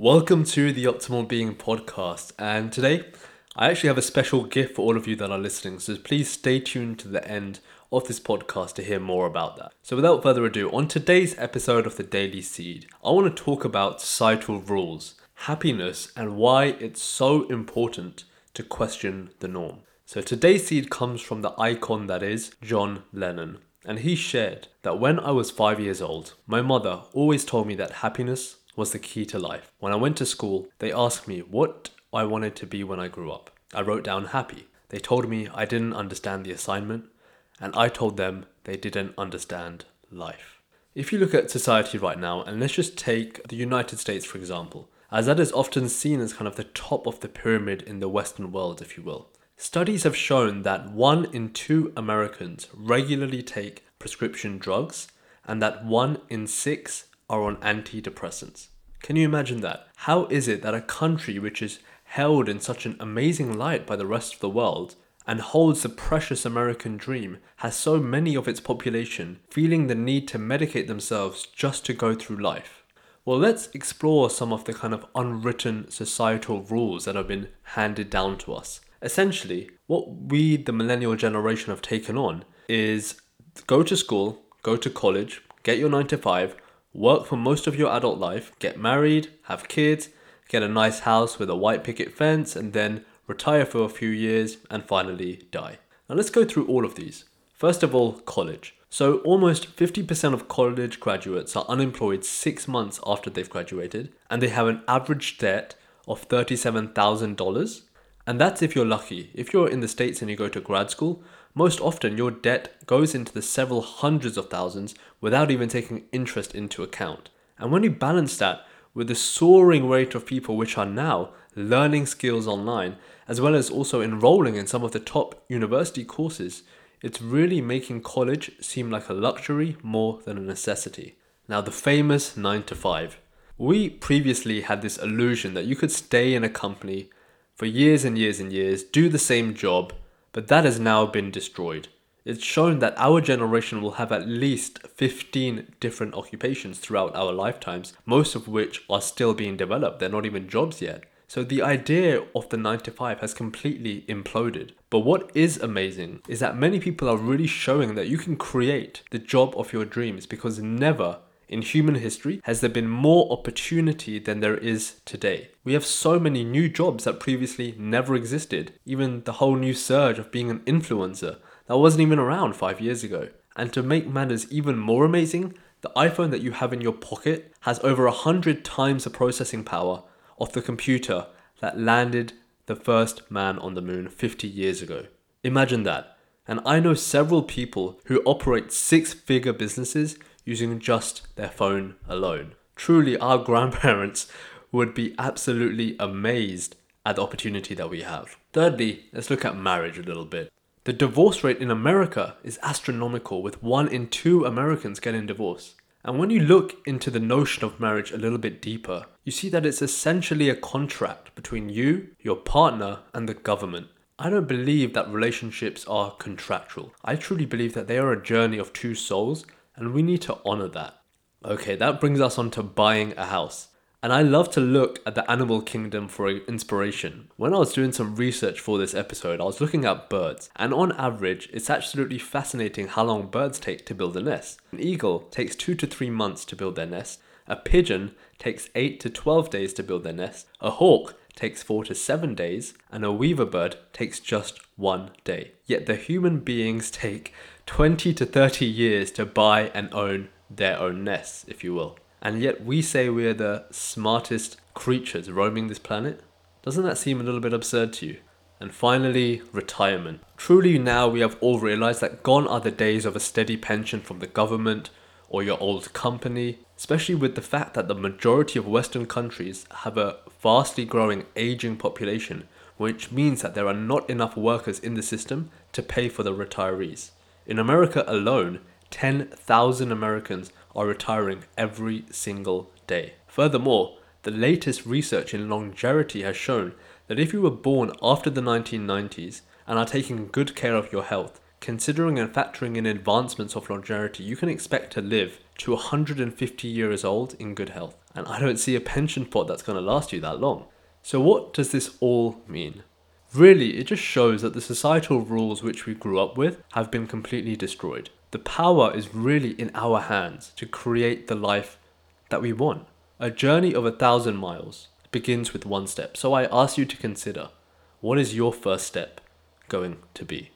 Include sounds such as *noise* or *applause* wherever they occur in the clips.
Welcome to the Optimal Being podcast. And today, I actually have a special gift for all of you that are listening. So please stay tuned to the end of this podcast to hear more about that. So, without further ado, on today's episode of the Daily Seed, I want to talk about societal rules, happiness, and why it's so important to question the norm. So, today's seed comes from the icon that is John Lennon. And he shared that when I was five years old, my mother always told me that happiness was the key to life. When I went to school, they asked me what I wanted to be when I grew up. I wrote down happy. They told me I didn't understand the assignment, and I told them they didn't understand life. If you look at society right now, and let's just take the United States for example, as that is often seen as kind of the top of the pyramid in the Western world, if you will. Studies have shown that one in two Americans regularly take prescription drugs, and that one in six are on antidepressants. Can you imagine that? How is it that a country which is held in such an amazing light by the rest of the world and holds the precious American dream has so many of its population feeling the need to medicate themselves just to go through life? Well, let's explore some of the kind of unwritten societal rules that have been handed down to us. Essentially, what we, the millennial generation, have taken on is go to school, go to college, get your 9 to 5, work for most of your adult life, get married, have kids, get a nice house with a white picket fence, and then retire for a few years, and finally die. Now let's go through all of these. First of all, college. So, almost 50% of college graduates are unemployed six months after they've graduated, and they have an average debt of $37,000. And that's if you're lucky. If you're in the States and you go to grad school, most often your debt goes into the several hundreds of thousands without even taking interest into account. And when you balance that with the soaring rate of people which are now learning skills online, as well as also enrolling in some of the top university courses, it's really making college seem like a luxury more than a necessity. Now, the famous 9 to 5. We previously had this illusion that you could stay in a company for years and years and years, do the same job, but that has now been destroyed. It's shown that our generation will have at least 15 different occupations throughout our lifetimes, most of which are still being developed. They're not even jobs yet. So the idea of the 9 to 5 has completely imploded. But what is amazing is that many people are really showing that you can create the job of your dreams because never in human history has there been more opportunity than there is today. We have so many new jobs that previously never existed. Even the whole new surge of being an influencer that wasn't even around five years ago. And to make matters even more amazing, the iPhone that you have in your pocket has over a hundred times the processing power of the computer that landed the first man on the moon 50 years ago. Imagine that. And I know several people who operate six figure businesses using just their phone alone. Truly, our *laughs* grandparents would be absolutely amazed at the opportunity that we have. Thirdly, let's look at marriage a little bit. The divorce rate in America is astronomical, with one in two Americans getting divorced. And when you look into the notion of marriage a little bit deeper, you see that it's essentially a contract between you, your partner, and the government. I don't believe that relationships are contractual. I truly believe that they are a journey of two souls and we need to honor that. Okay, that brings us on to buying a house. And I love to look at the animal kingdom for inspiration. When I was doing some research for this episode, I was looking at birds, and on average, it's absolutely fascinating how long birds take to build a nest. An eagle takes two to three months to build their nest, a pigeon takes 8 to 12 days to build their nest, a hawk takes 4 to 7 days, and a weaver bird takes just one day. Yet the human beings take 20 to 30 years to buy and own their own nests, if you will. And yet we say we're the smartest creatures roaming this planet? Doesn't that seem a little bit absurd to you? And finally, retirement. Truly, now we have all realized that gone are the days of a steady pension from the government or your old company, especially with the fact that the majority of Western countries have a vastly growing aging population, which means that there are not enough workers in the system to pay for the retirees. In America alone, 10,000 Americans are retiring every single day. Furthermore, the latest research in longevity has shown that if you were born after the 1990s and are taking good care of your health, considering and factoring in advancements of longevity, you can expect to live to 150 years old in good health. And I don't see a pension pot that's going to last you that long. So, what does this all mean? Really, it just shows that the societal rules which we grew up with have been completely destroyed. The power is really in our hands to create the life that we want. A journey of a thousand miles begins with one step. So I ask you to consider what is your first step going to be?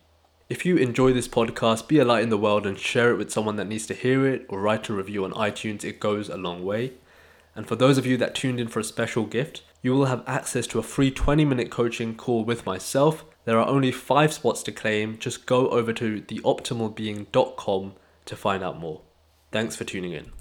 If you enjoy this podcast, be a light in the world and share it with someone that needs to hear it or write a review on iTunes. It goes a long way. And for those of you that tuned in for a special gift, you will have access to a free 20 minute coaching call with myself. There are only five spots to claim. Just go over to theoptimalbeing.com to find out more. Thanks for tuning in.